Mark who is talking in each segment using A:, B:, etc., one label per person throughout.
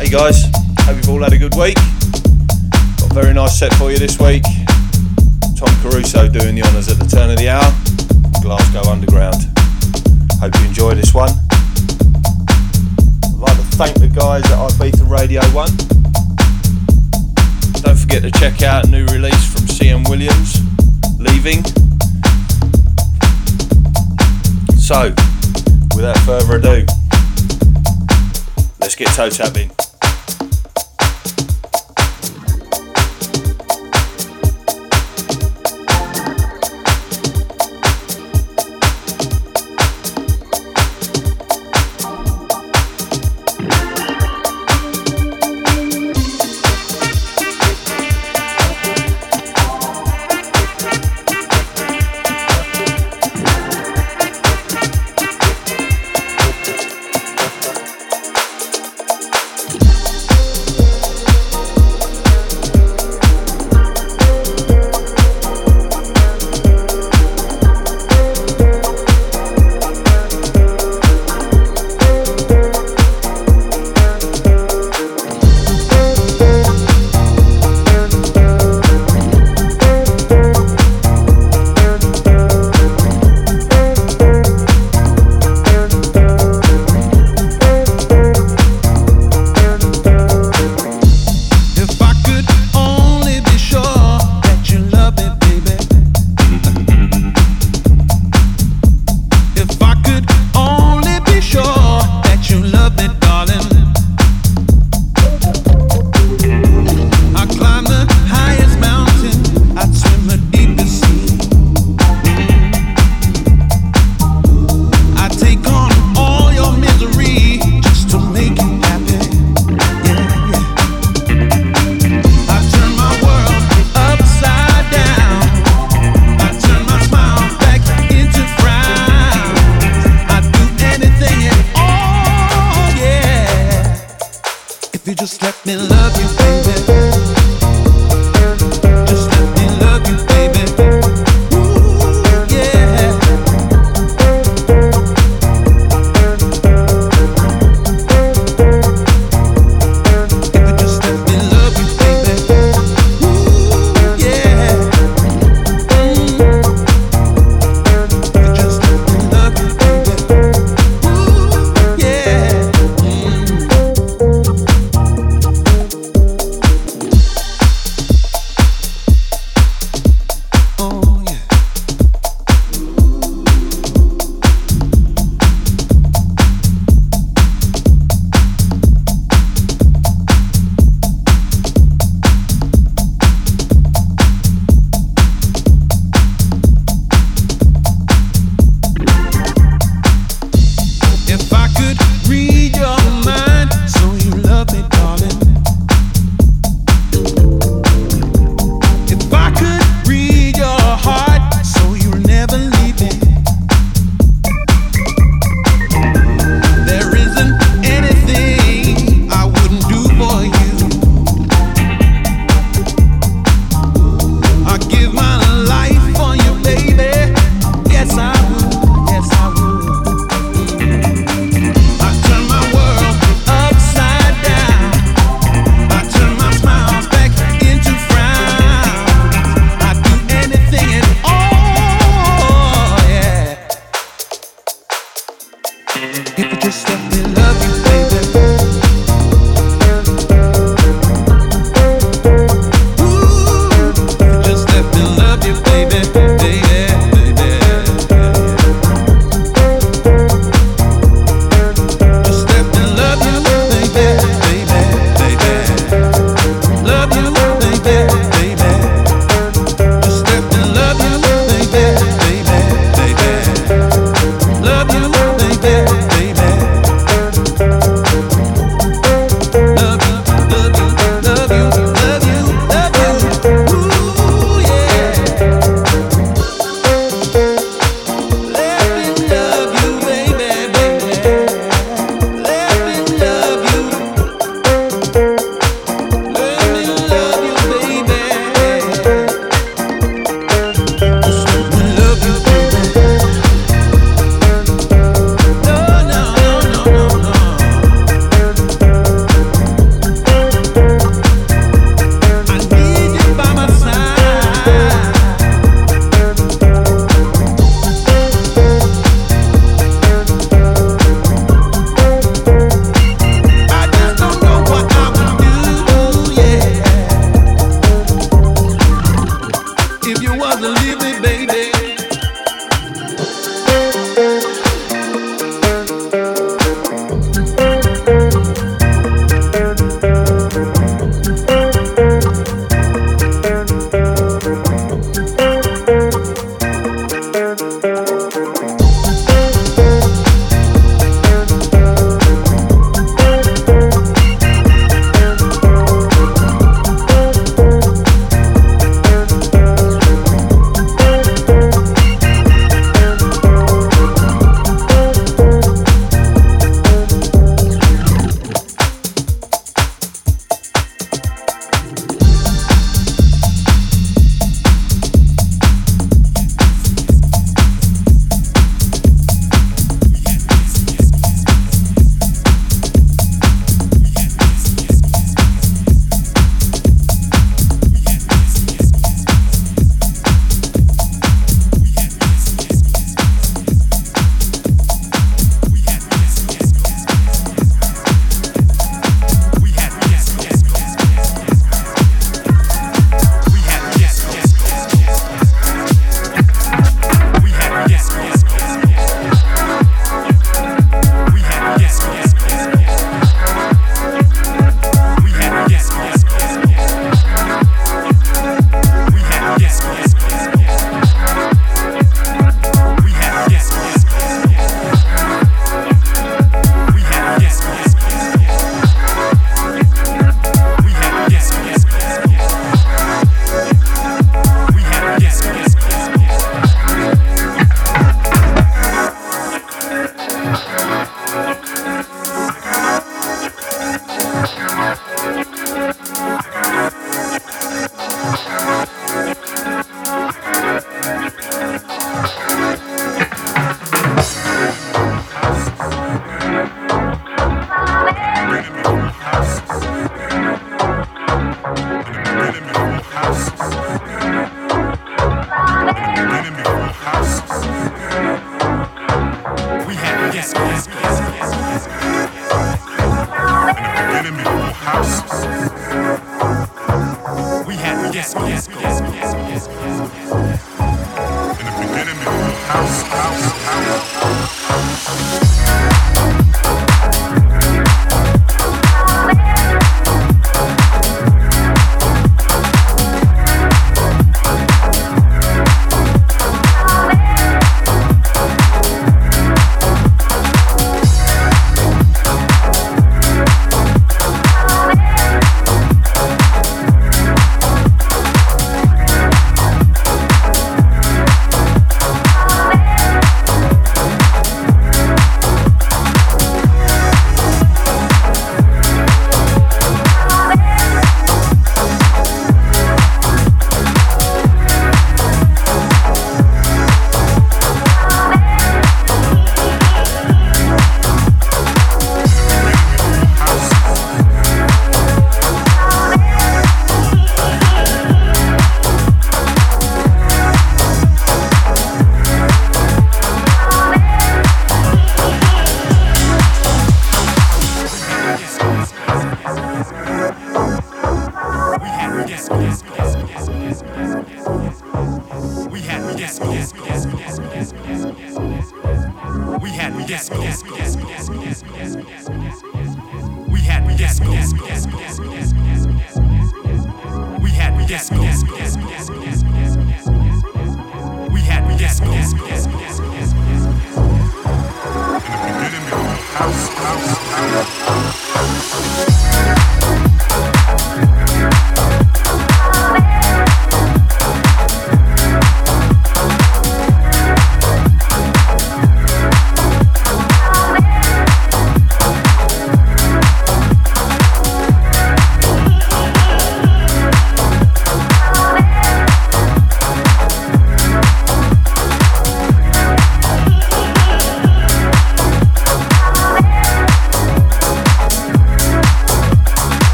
A: Hey guys, hope you've all had a good week. Got a very nice set for you this week. Tom Caruso doing the honours at the turn of the hour. Glasgow Underground. Hope you enjoy this one. I'd like to thank the guys at Ibiza Radio 1. Don't forget to check out a new release from CM Williams, Leaving. So, without further ado, let's get toe tapping.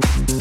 B: Bye.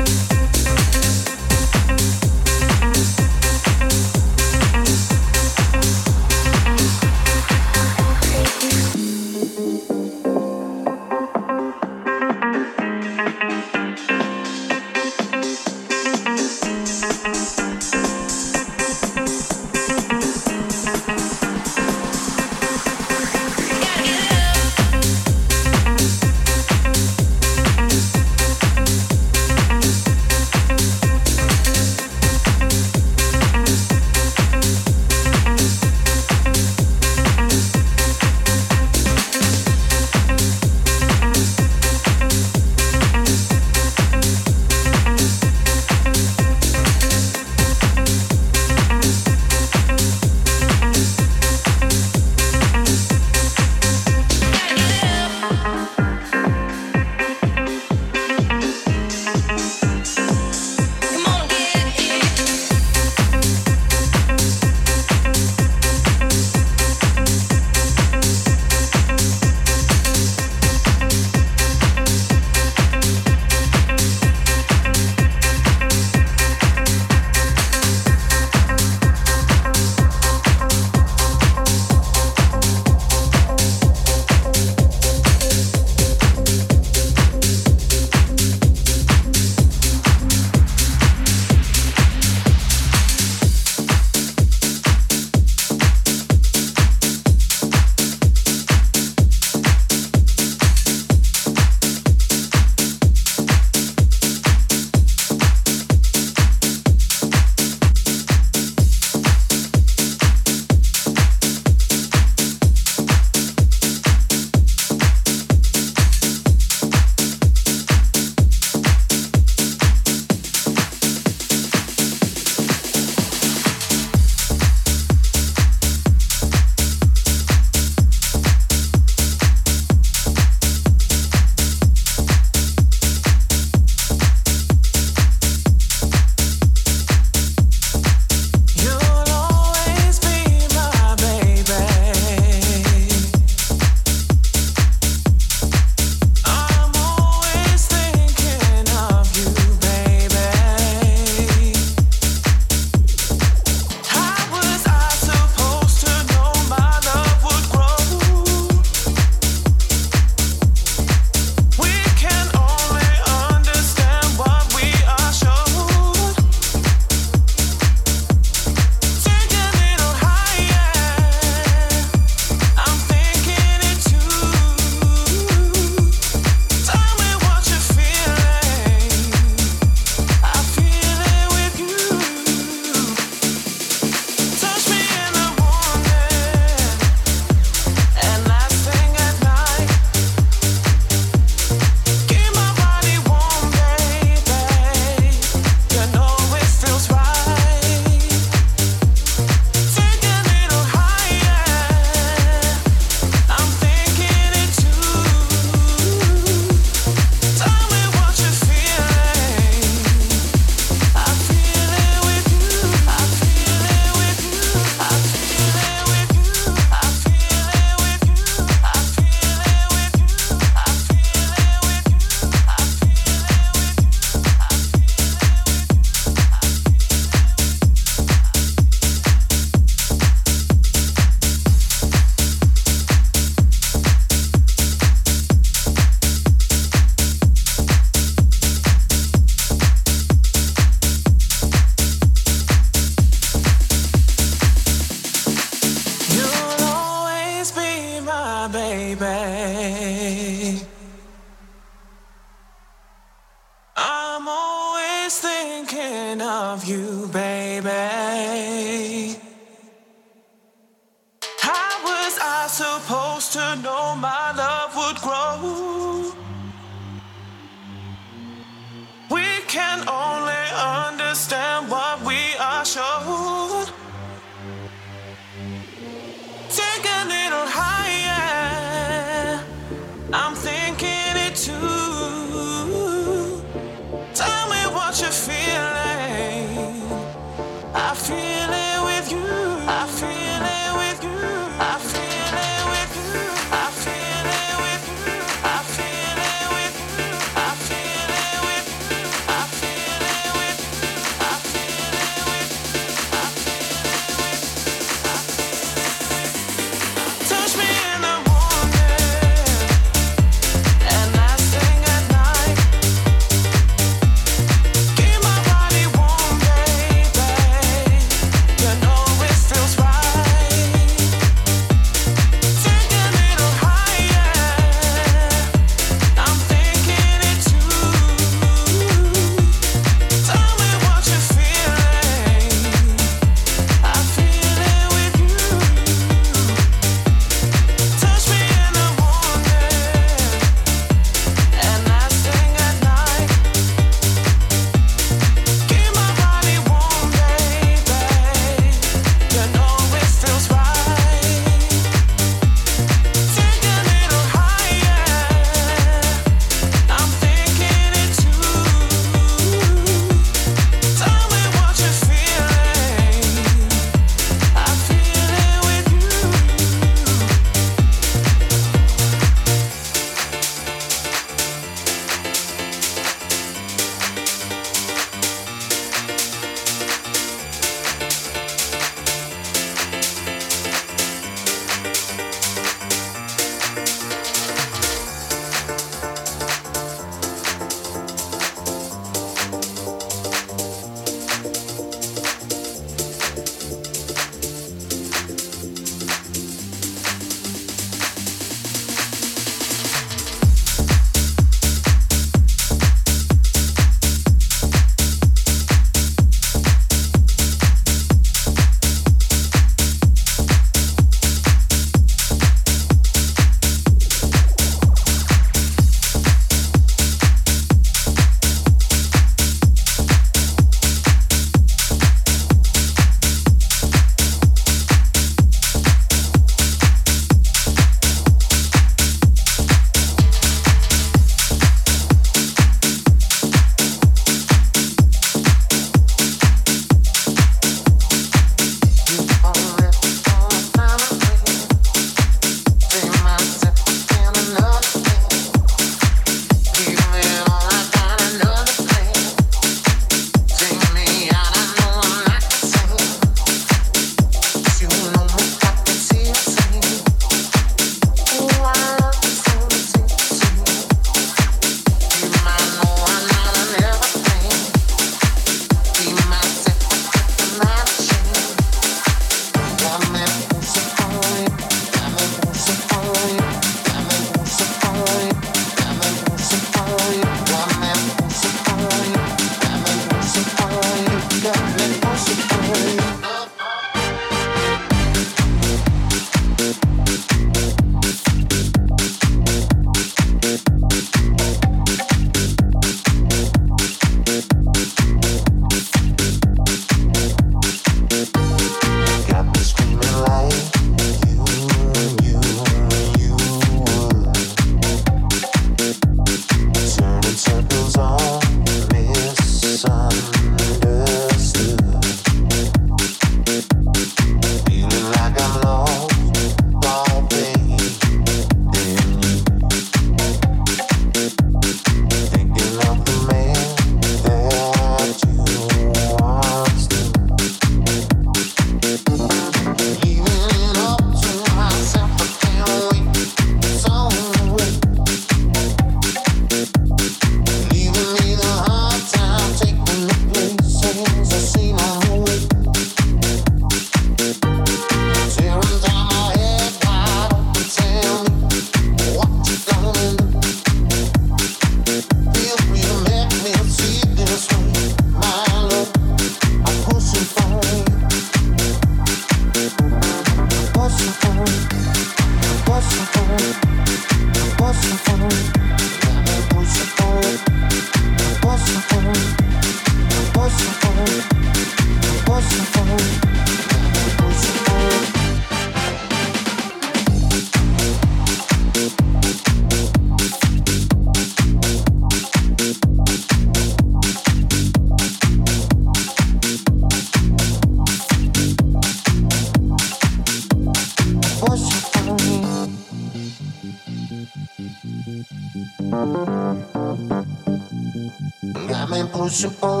C: You on.